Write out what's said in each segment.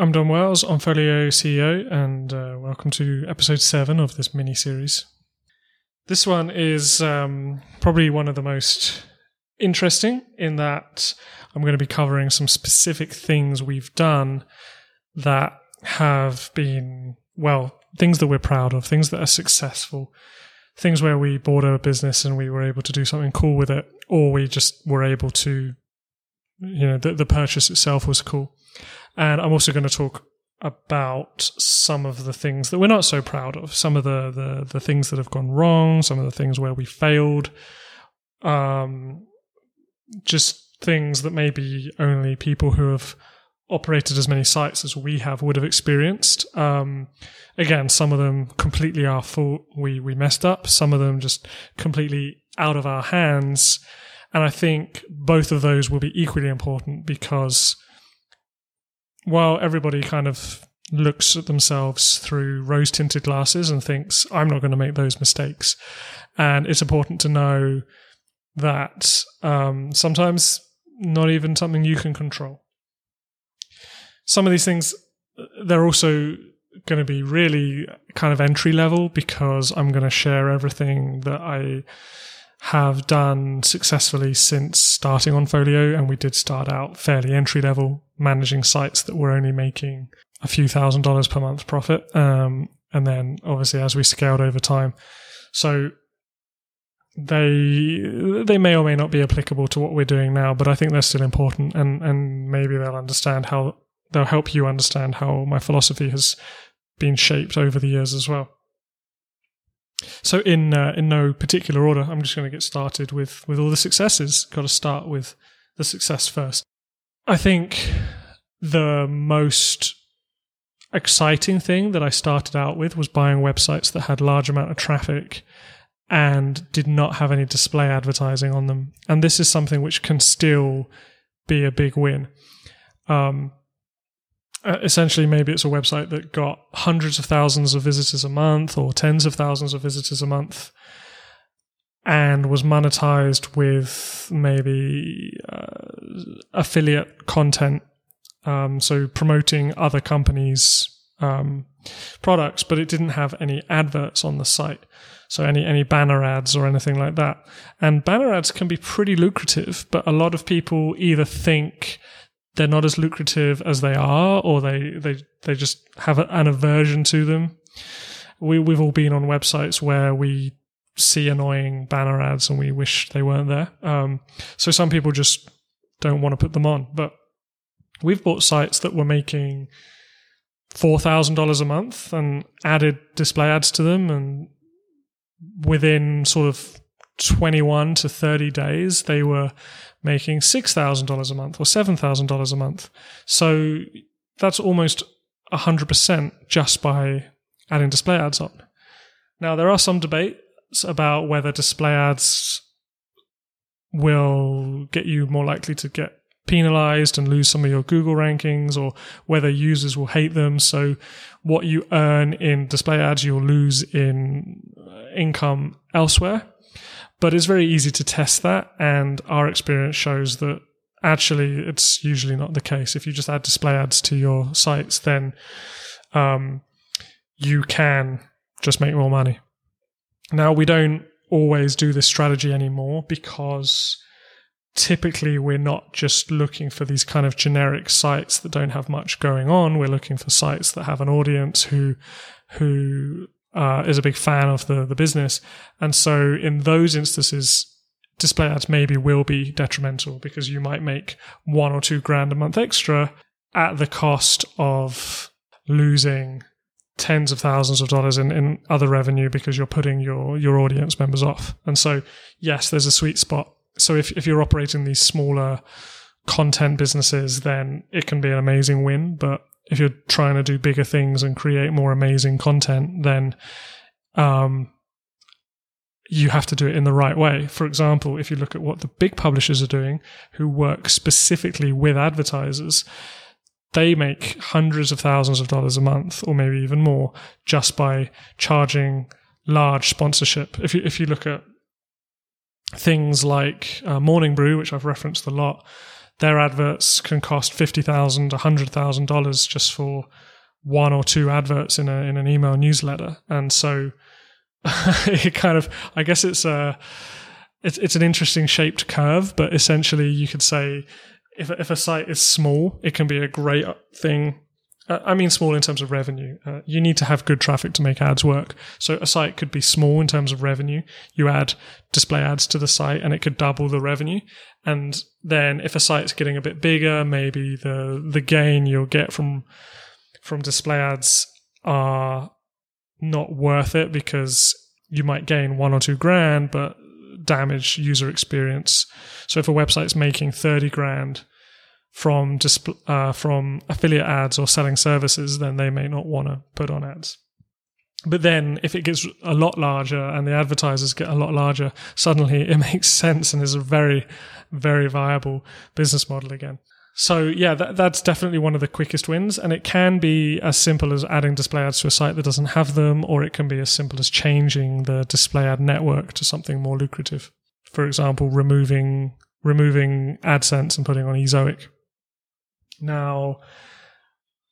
I'm Dom Wells, Onfolio CEO, and uh, welcome to episode seven of this mini series. This one is um, probably one of the most interesting in that I'm going to be covering some specific things we've done that have been, well, things that we're proud of, things that are successful, things where we bought a business and we were able to do something cool with it, or we just were able to, you know, the, the purchase itself was cool. And I'm also going to talk about some of the things that we're not so proud of, some of the the, the things that have gone wrong, some of the things where we failed, um, just things that maybe only people who have operated as many sites as we have would have experienced. Um, again, some of them completely our fault. We we messed up. Some of them just completely out of our hands. And I think both of those will be equally important because while everybody kind of looks at themselves through rose tinted glasses and thinks, I'm not going to make those mistakes. And it's important to know that um, sometimes not even something you can control. Some of these things, they're also going to be really kind of entry level because I'm going to share everything that I have done successfully since starting Onfolio. And we did start out fairly entry level, managing sites that were only making a few thousand dollars per month profit. Um, and then obviously as we scaled over time. So they they may or may not be applicable to what we're doing now, but I think they're still important and, and maybe they'll understand how they'll help you understand how my philosophy has been shaped over the years as well. So in uh, in no particular order, I'm just going to get started with with all the successes. Got to start with the success first. I think the most exciting thing that I started out with was buying websites that had large amount of traffic and did not have any display advertising on them. And this is something which can still be a big win. Um, uh, essentially maybe it's a website that got hundreds of thousands of visitors a month or tens of thousands of visitors a month and was monetized with maybe uh, affiliate content um, so promoting other companies um, products but it didn't have any adverts on the site so any any banner ads or anything like that and banner ads can be pretty lucrative but a lot of people either think they're not as lucrative as they are, or they they they just have an aversion to them. We we've all been on websites where we see annoying banner ads and we wish they weren't there. Um, so some people just don't want to put them on. But we've bought sites that were making four thousand dollars a month and added display ads to them, and within sort of twenty one to thirty days, they were making $6,000 a month or $7,000 a month. So that's almost 100% just by adding display ads on. Now, there are some debates about whether display ads will get you more likely to get penalized and lose some of your Google rankings or whether users will hate them. So what you earn in display ads, you'll lose in income elsewhere. But it's very easy to test that, and our experience shows that actually it's usually not the case. If you just add display ads to your sites, then um, you can just make more money. Now, we don't always do this strategy anymore because typically we're not just looking for these kind of generic sites that don't have much going on. We're looking for sites that have an audience who who uh, is a big fan of the the business, and so in those instances, display ads maybe will be detrimental because you might make one or two grand a month extra at the cost of losing tens of thousands of dollars in, in other revenue because you're putting your your audience members off. And so yes, there's a sweet spot. So if if you're operating these smaller content businesses, then it can be an amazing win. But if you're trying to do bigger things and create more amazing content, then um, you have to do it in the right way. For example, if you look at what the big publishers are doing, who work specifically with advertisers, they make hundreds of thousands of dollars a month, or maybe even more, just by charging large sponsorship. If you if you look at things like uh, Morning Brew, which I've referenced a lot, their adverts can cost fifty thousand, a hundred thousand dollars just for one or two adverts in a in an email newsletter, and so it kind of I guess it's a it's it's an interesting shaped curve, but essentially you could say if if a site is small, it can be a great thing. Uh, I mean, small in terms of revenue. Uh, you need to have good traffic to make ads work. So a site could be small in terms of revenue. You add display ads to the site, and it could double the revenue. And then if a site's getting a bit bigger, maybe the the gain you'll get from from display ads are not worth it because you might gain one or two grand, but damage user experience. So if a website's making 30 grand from disp- uh, from affiliate ads or selling services, then they may not want to put on ads. But then if it gets a lot larger and the advertisers get a lot larger, suddenly it makes sense and is a very, very viable business model again. So yeah, that, that's definitely one of the quickest wins, and it can be as simple as adding display ads to a site that doesn't have them, or it can be as simple as changing the display ad network to something more lucrative. For example, removing removing AdSense and putting on Ezoic. Now,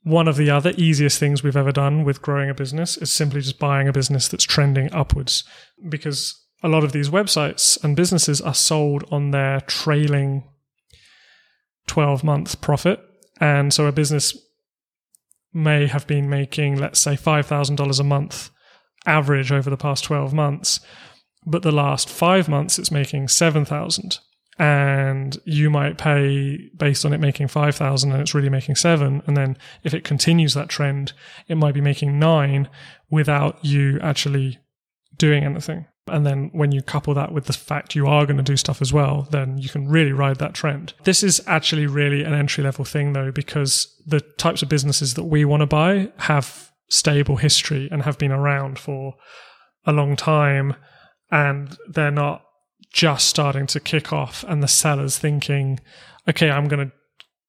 one of the other easiest things we've ever done with growing a business is simply just buying a business that's trending upwards, because a lot of these websites and businesses are sold on their trailing 12 month profit. And so a business may have been making, let's say, $5,000 a month average over the past 12 months, but the last five months it's making 7,000 and you might pay based on it making 5000 and it's really making 7 and then if it continues that trend it might be making 9 without you actually doing anything and then when you couple that with the fact you are going to do stuff as well, then you can really ride that trend. This is actually really an entry level thing though, because the types of businesses that we want to buy have stable history and have been around for a long time. And they're not just starting to kick off and the seller's thinking, okay, I'm going to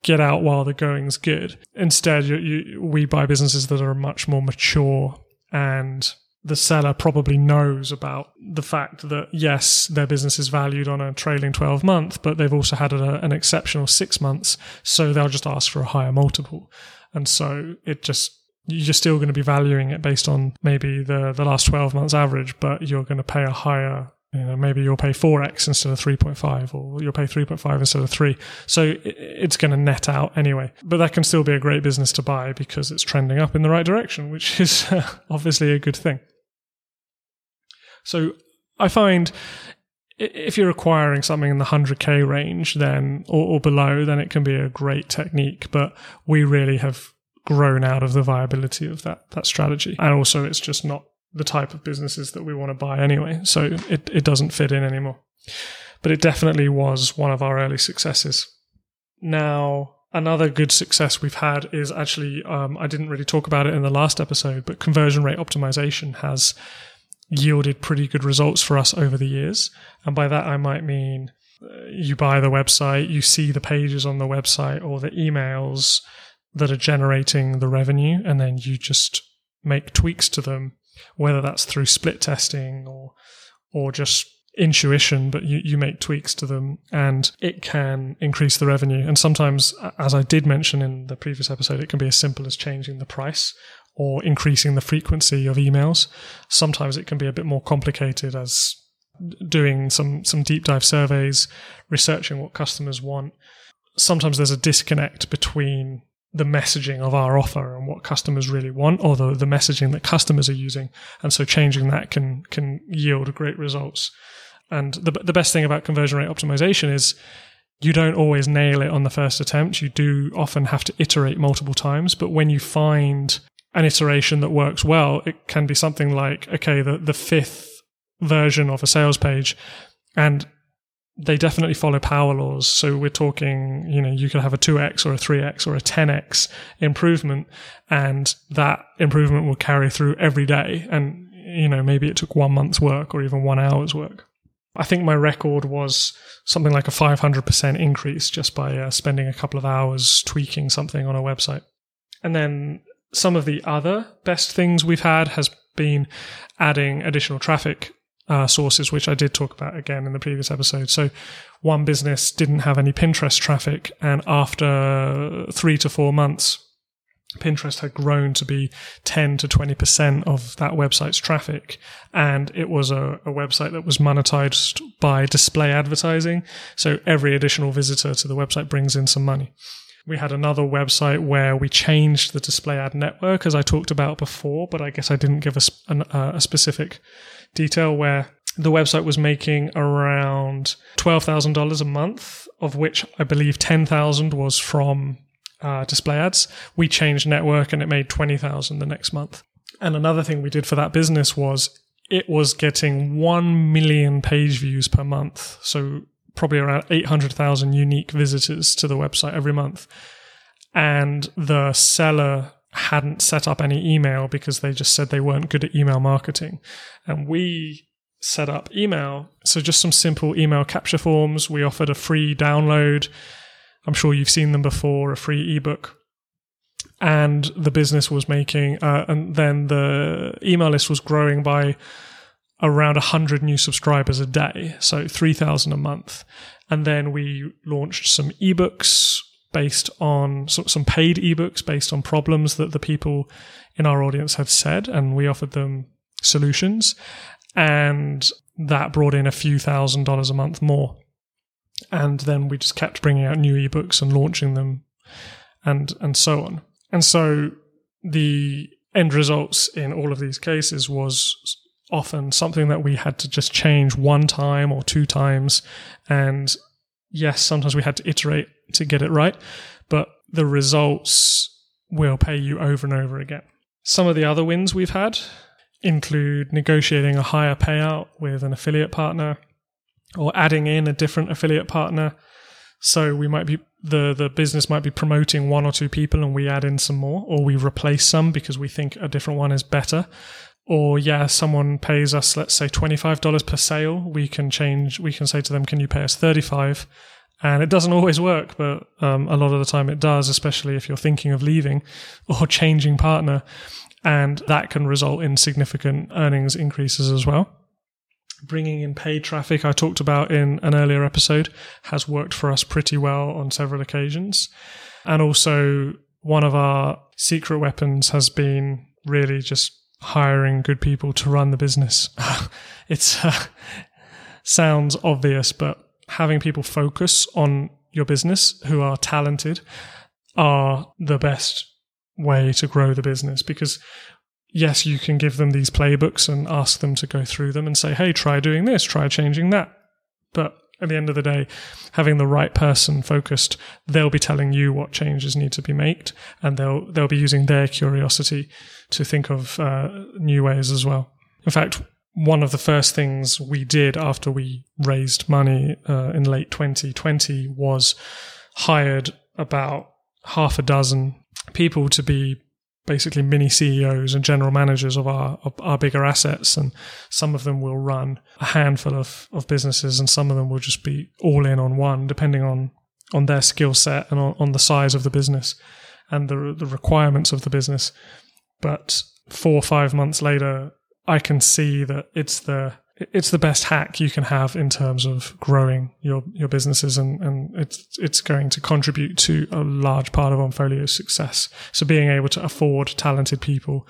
get out while the going's good. Instead, you, you, we buy businesses that are much more mature and the seller probably knows about the fact that yes, their business is valued on a trailing 12 month, but they've also had a, an exceptional six months. So they'll just ask for a higher multiple. And so it just, you're still going to be valuing it based on maybe the, the last 12 months average, but you're going to pay a higher you know, maybe you'll pay 4x instead of 3.5 or you'll pay 3.5 instead of 3. So it's going to net out anyway. But that can still be a great business to buy because it's trending up in the right direction, which is uh, obviously a good thing. So I find if you're acquiring something in the 100k range then or, or below then it can be a great technique, but we really have grown out of the viability of that that strategy. And also it's just not the type of businesses that we want to buy anyway. So it, it doesn't fit in anymore. But it definitely was one of our early successes. Now, another good success we've had is actually, um, I didn't really talk about it in the last episode, but conversion rate optimization has yielded pretty good results for us over the years. And by that, I might mean uh, you buy the website, you see the pages on the website or the emails that are generating the revenue, and then you just make tweaks to them whether that's through split testing or or just intuition, but you, you make tweaks to them and it can increase the revenue. And sometimes, as I did mention in the previous episode, it can be as simple as changing the price or increasing the frequency of emails. Sometimes it can be a bit more complicated as doing some, some deep dive surveys, researching what customers want. Sometimes there's a disconnect between the messaging of our offer and what customers really want or the, the messaging that customers are using. And so changing that can, can yield great results. And the, the best thing about conversion rate optimization is you don't always nail it on the first attempt. You do often have to iterate multiple times. But when you find an iteration that works well, it can be something like, okay, the, the fifth version of a sales page and they definitely follow power laws. So we're talking, you know, you could have a 2x or a 3x or a 10x improvement, and that improvement will carry through every day. And, you know, maybe it took one month's work or even one hour's work. I think my record was something like a 500% increase just by uh, spending a couple of hours tweaking something on a website. And then some of the other best things we've had has been adding additional traffic uh, sources, which I did talk about again in the previous episode. So, one business didn't have any Pinterest traffic, and after three to four months, Pinterest had grown to be 10 to 20% of that website's traffic. And it was a, a, website that was monetized by display advertising. So every additional visitor to the website brings in some money. We had another website where we changed the display ad network, as I talked about before, but I guess I didn't give a, an, uh, a specific detail where the website was making around $12,000 a month, of which I believe 10,000 was from uh, display ads. We changed network and it made 20,000 the next month. And another thing we did for that business was it was getting 1 million page views per month. So probably around 800,000 unique visitors to the website every month. And the seller hadn't set up any email because they just said they weren't good at email marketing. And we set up email. So just some simple email capture forms. We offered a free download I'm sure you've seen them before, a free ebook. And the business was making, uh, and then the email list was growing by around 100 new subscribers a day, so 3,000 a month. And then we launched some ebooks based on some paid ebooks based on problems that the people in our audience had said, and we offered them solutions. And that brought in a few thousand dollars a month more and then we just kept bringing out new ebooks and launching them and and so on and so the end results in all of these cases was often something that we had to just change one time or two times and yes sometimes we had to iterate to get it right but the results will pay you over and over again some of the other wins we've had include negotiating a higher payout with an affiliate partner or adding in a different affiliate partner. So we might be the the business might be promoting one or two people and we add in some more or we replace some because we think a different one is better. Or yeah, someone pays us let's say $25 per sale, we can change we can say to them can you pay us 35 and it doesn't always work, but um, a lot of the time it does, especially if you're thinking of leaving or changing partner. And that can result in significant earnings increases as well bringing in paid traffic I talked about in an earlier episode has worked for us pretty well on several occasions. And also, one of our secret weapons has been really just hiring good people to run the business. it uh, sounds obvious, but having people focus on your business who are talented are the best way to grow the business because yes, you can give them these playbooks and ask them to go through them and say, hey, try doing this, try changing that. But at the end of the day, having the right person focused, they'll be telling you what changes need to be made, and they'll they'll be using their curiosity to think of uh, new ways as well. In fact, one of the first things we did after we raised money uh, in late 2020 was hired about half a dozen people to be basically mini CEOs and general managers of our of our bigger assets, and some of them will run a handful of, of businesses, and some of them will just be all in on one, depending on on their skill set and on, on the size of the business and the the requirements of the business. But four or five months later, I can see that it's the it's the best hack you can have in terms of growing your, your businesses and, and it's, it's going to contribute to a large part of Onfolio's success. So being able to afford talented people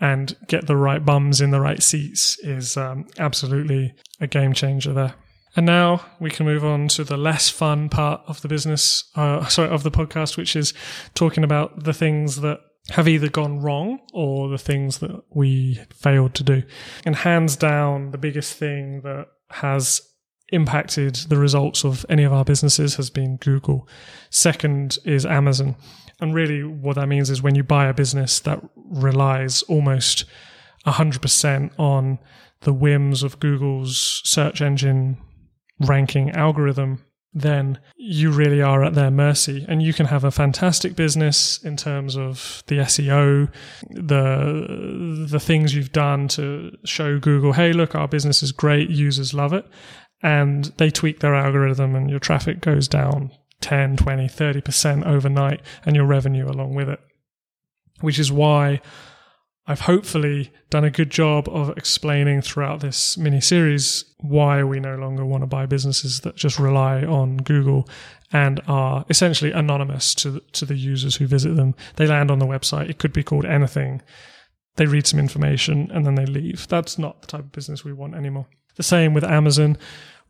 and get the right bums in the right seats is um, absolutely a game changer there. And now we can move on to the less fun part of the business, uh, sorry, of the podcast, which is talking about the things that have either gone wrong or the things that we failed to do. And hands down, the biggest thing that has impacted the results of any of our businesses has been Google. Second is Amazon. And really, what that means is when you buy a business that relies almost 100% on the whims of Google's search engine ranking algorithm then you really are at their mercy. And you can have a fantastic business in terms of the SEO, the the things you've done to show Google, hey, look, our business is great, users love it. And they tweak their algorithm and your traffic goes down 10, 20, 30% overnight and your revenue along with it. Which is why I've hopefully done a good job of explaining throughout this mini series why we no longer want to buy businesses that just rely on Google and are essentially anonymous to the, to the users who visit them. They land on the website. It could be called anything. They read some information and then they leave. That's not the type of business we want anymore. The same with Amazon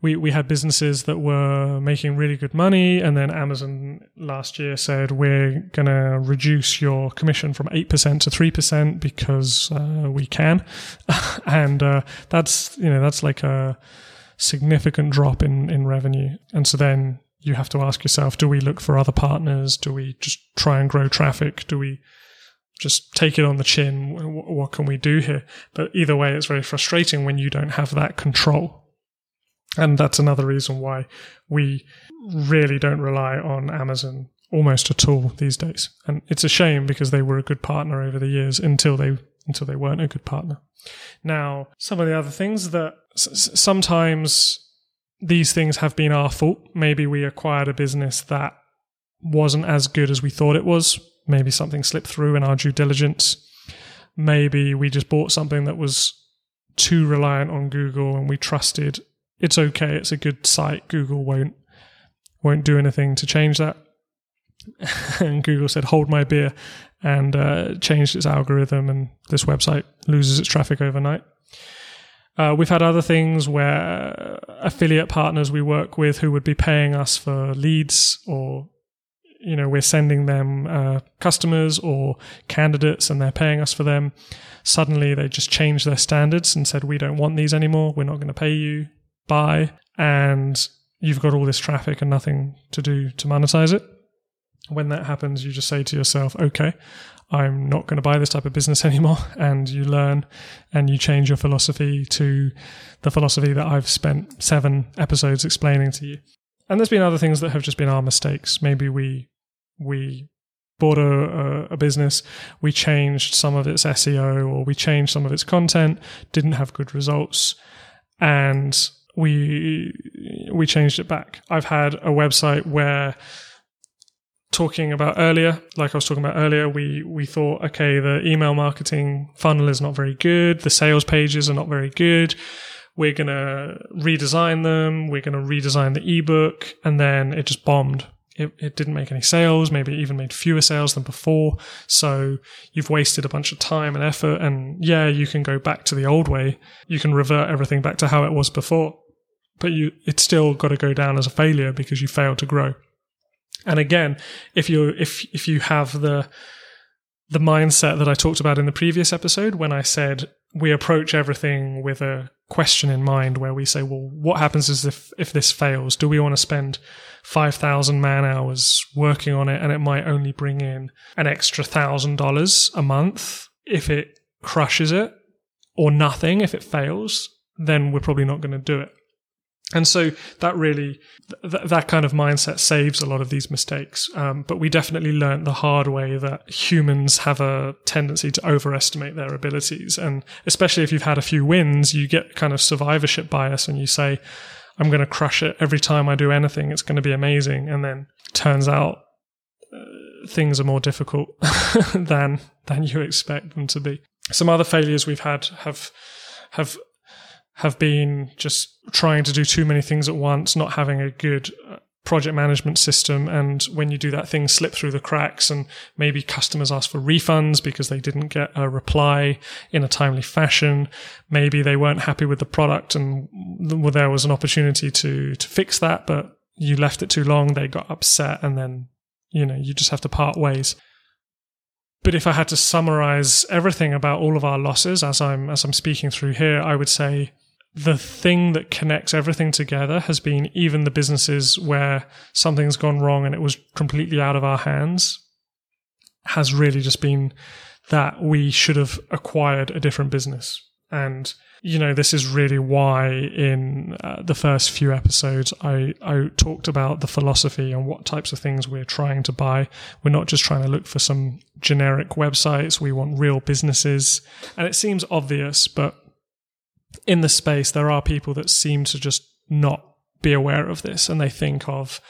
we, we had businesses that were making really good money, and then Amazon last year said we're going to reduce your commission from eight percent to three percent because uh, we can, and uh, that's you know that's like a significant drop in in revenue, and so then you have to ask yourself: Do we look for other partners? Do we just try and grow traffic? Do we just take it on the chin? What can we do here? But either way, it's very frustrating when you don't have that control and that's another reason why we really don't rely on Amazon almost at all these days. And it's a shame because they were a good partner over the years until they until they weren't a good partner. Now, some of the other things that s- sometimes these things have been our fault. Maybe we acquired a business that wasn't as good as we thought it was. Maybe something slipped through in our due diligence. Maybe we just bought something that was too reliant on Google and we trusted it's okay. It's a good site. Google won't won't do anything to change that. and Google said, "Hold my beer," and uh, changed its algorithm, and this website loses its traffic overnight. Uh, we've had other things where affiliate partners we work with who would be paying us for leads, or you know, we're sending them uh, customers or candidates, and they're paying us for them. Suddenly, they just changed their standards and said, "We don't want these anymore. We're not going to pay you buy and you've got all this traffic and nothing to do to monetize it. When that happens, you just say to yourself, okay, I'm not going to buy this type of business anymore. And you learn and you change your philosophy to the philosophy that I've spent seven episodes explaining to you. And there's been other things that have just been our mistakes. Maybe we, we bought a, a, business, we changed some of its SEO or we changed some of its content, didn't have good results. And we we changed it back. I've had a website where talking about earlier, like I was talking about earlier, we we thought, okay, the email marketing funnel is not very good, the sales pages are not very good. We're gonna redesign them, we're gonna redesign the ebook, and then it just bombed it, it didn't make any sales, maybe it even made fewer sales than before. So you've wasted a bunch of time and effort. And yeah, you can go back to the old way. You can revert everything back to how it was before, but you, it's still got to go down as a failure because you failed to grow. And again, if you, if, if you have the, the mindset that I talked about in the previous episode when I said we approach everything with a question in mind where we say, well, what happens is if, if this fails? Do we want to spend 5,000 man hours working on it and it might only bring in an extra thousand dollars a month if it crushes it or nothing if it fails? Then we're probably not going to do it. And so that really, th- that kind of mindset saves a lot of these mistakes. Um, but we definitely learned the hard way that humans have a tendency to overestimate their abilities. And especially if you've had a few wins, you get kind of survivorship bias and you say, I'm going to crush it every time I do anything. It's going to be amazing. And then turns out uh, things are more difficult than, than you expect them to be. Some other failures we've had have, have have been just trying to do too many things at once, not having a good uh, project management system. And when you do that, things slip through the cracks, and maybe customers ask for refunds because they didn't get a reply in a timely fashion. Maybe they weren't happy with the product, and there was an opportunity to to fix that, but you left it too long. They got upset, and then you know you just have to part ways. But if I had to summarize everything about all of our losses as I'm as I'm speaking through here, I would say the thing that connects everything together has been even the businesses where something's gone wrong and it was completely out of our hands has really just been that we should have acquired a different business. And, you know, this is really why in uh, the first few episodes, I, I talked about the philosophy and what types of things we're trying to buy. We're not just trying to look for some generic websites. We want real businesses. And it seems obvious, but in the space, there are people that seem to just not be aware of this and they think of,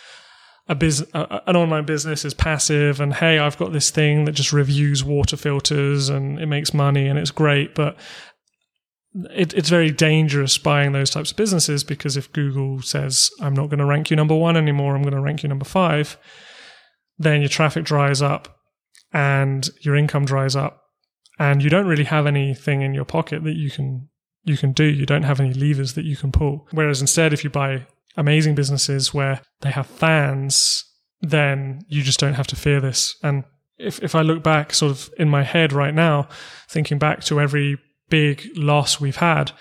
a business, an online business is passive and hey, I've got this thing that just reviews water filters and it makes money and it's great. But it, it's very dangerous buying those types of businesses because if Google says, I'm not going to rank you number one anymore, I'm going to rank you number five, then your traffic dries up and your income dries up and you don't really have anything in your pocket that you can you can do. You don't have any levers that you can pull. Whereas instead, if you buy amazing businesses where they have fans, then you just don't have to fear this. And if, if I look back sort of in my head right now, thinking back to every big loss we've had,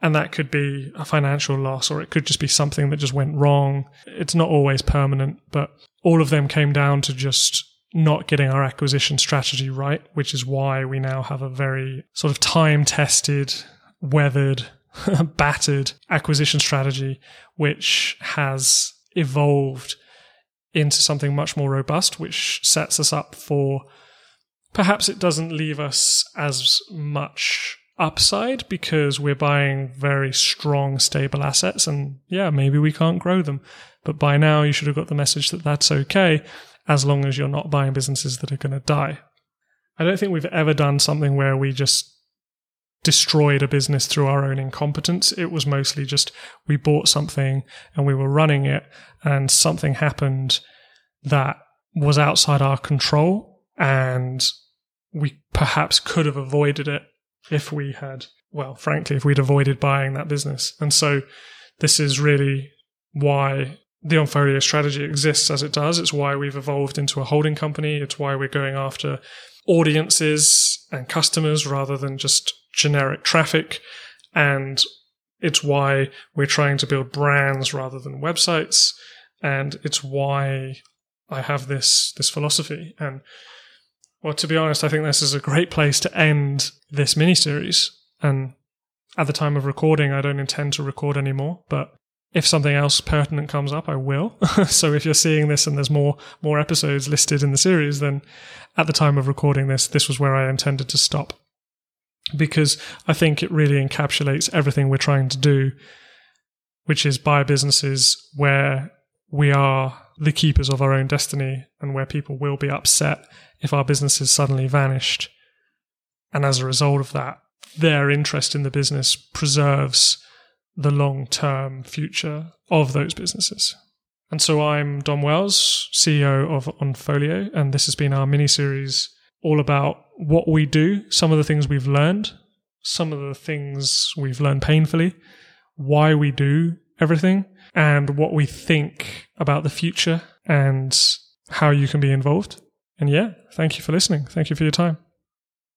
and that could be a financial loss or it could just be something that just went wrong. It's not always permanent, but all of them came down to just not getting our acquisition strategy right, which is why we now have a very sort of time tested, weathered battered acquisition strategy, which has evolved into something much more robust, which sets us up for perhaps it doesn't leave us as much upside because we're buying very strong, stable assets. And yeah, maybe we can't grow them. But by now, you should have got the message that that's okay as long as you're not buying businesses that are going to die. I don't think we've ever done something where we just destroyed a business through our own incompetence. It was mostly just we bought something and we were running it, and something happened that was outside our control, and we perhaps could have avoided it if we had, well, frankly, if we'd avoided buying that business. And so this is really why the Onfolio strategy exists as it does. It's why we've evolved into a holding company. It's why we're going after audiences and customers rather than just generic traffic. And it's why we're trying to build brands rather than websites. And it's why I have this, this philosophy. And well, to be honest, I think this is a great place to end this mini series. And at the time of recording, I don't intend to record anymore, but if something else pertinent comes up, I will. so if you're seeing this and there's more more episodes listed in the series, then at the time of recording this, this was where I intended to stop. Because I think it really encapsulates everything we're trying to do, which is buy businesses where we are the keepers of our own destiny and where people will be upset if our businesses suddenly vanished. And as a result of that, their interest in the business preserves the long term future of those businesses. And so I'm Dom Wells, CEO of Onfolio, and this has been our mini series all about what we do, some of the things we've learned, some of the things we've learned painfully, why we do everything, and what we think about the future and how you can be involved. And yeah, thank you for listening. Thank you for your time.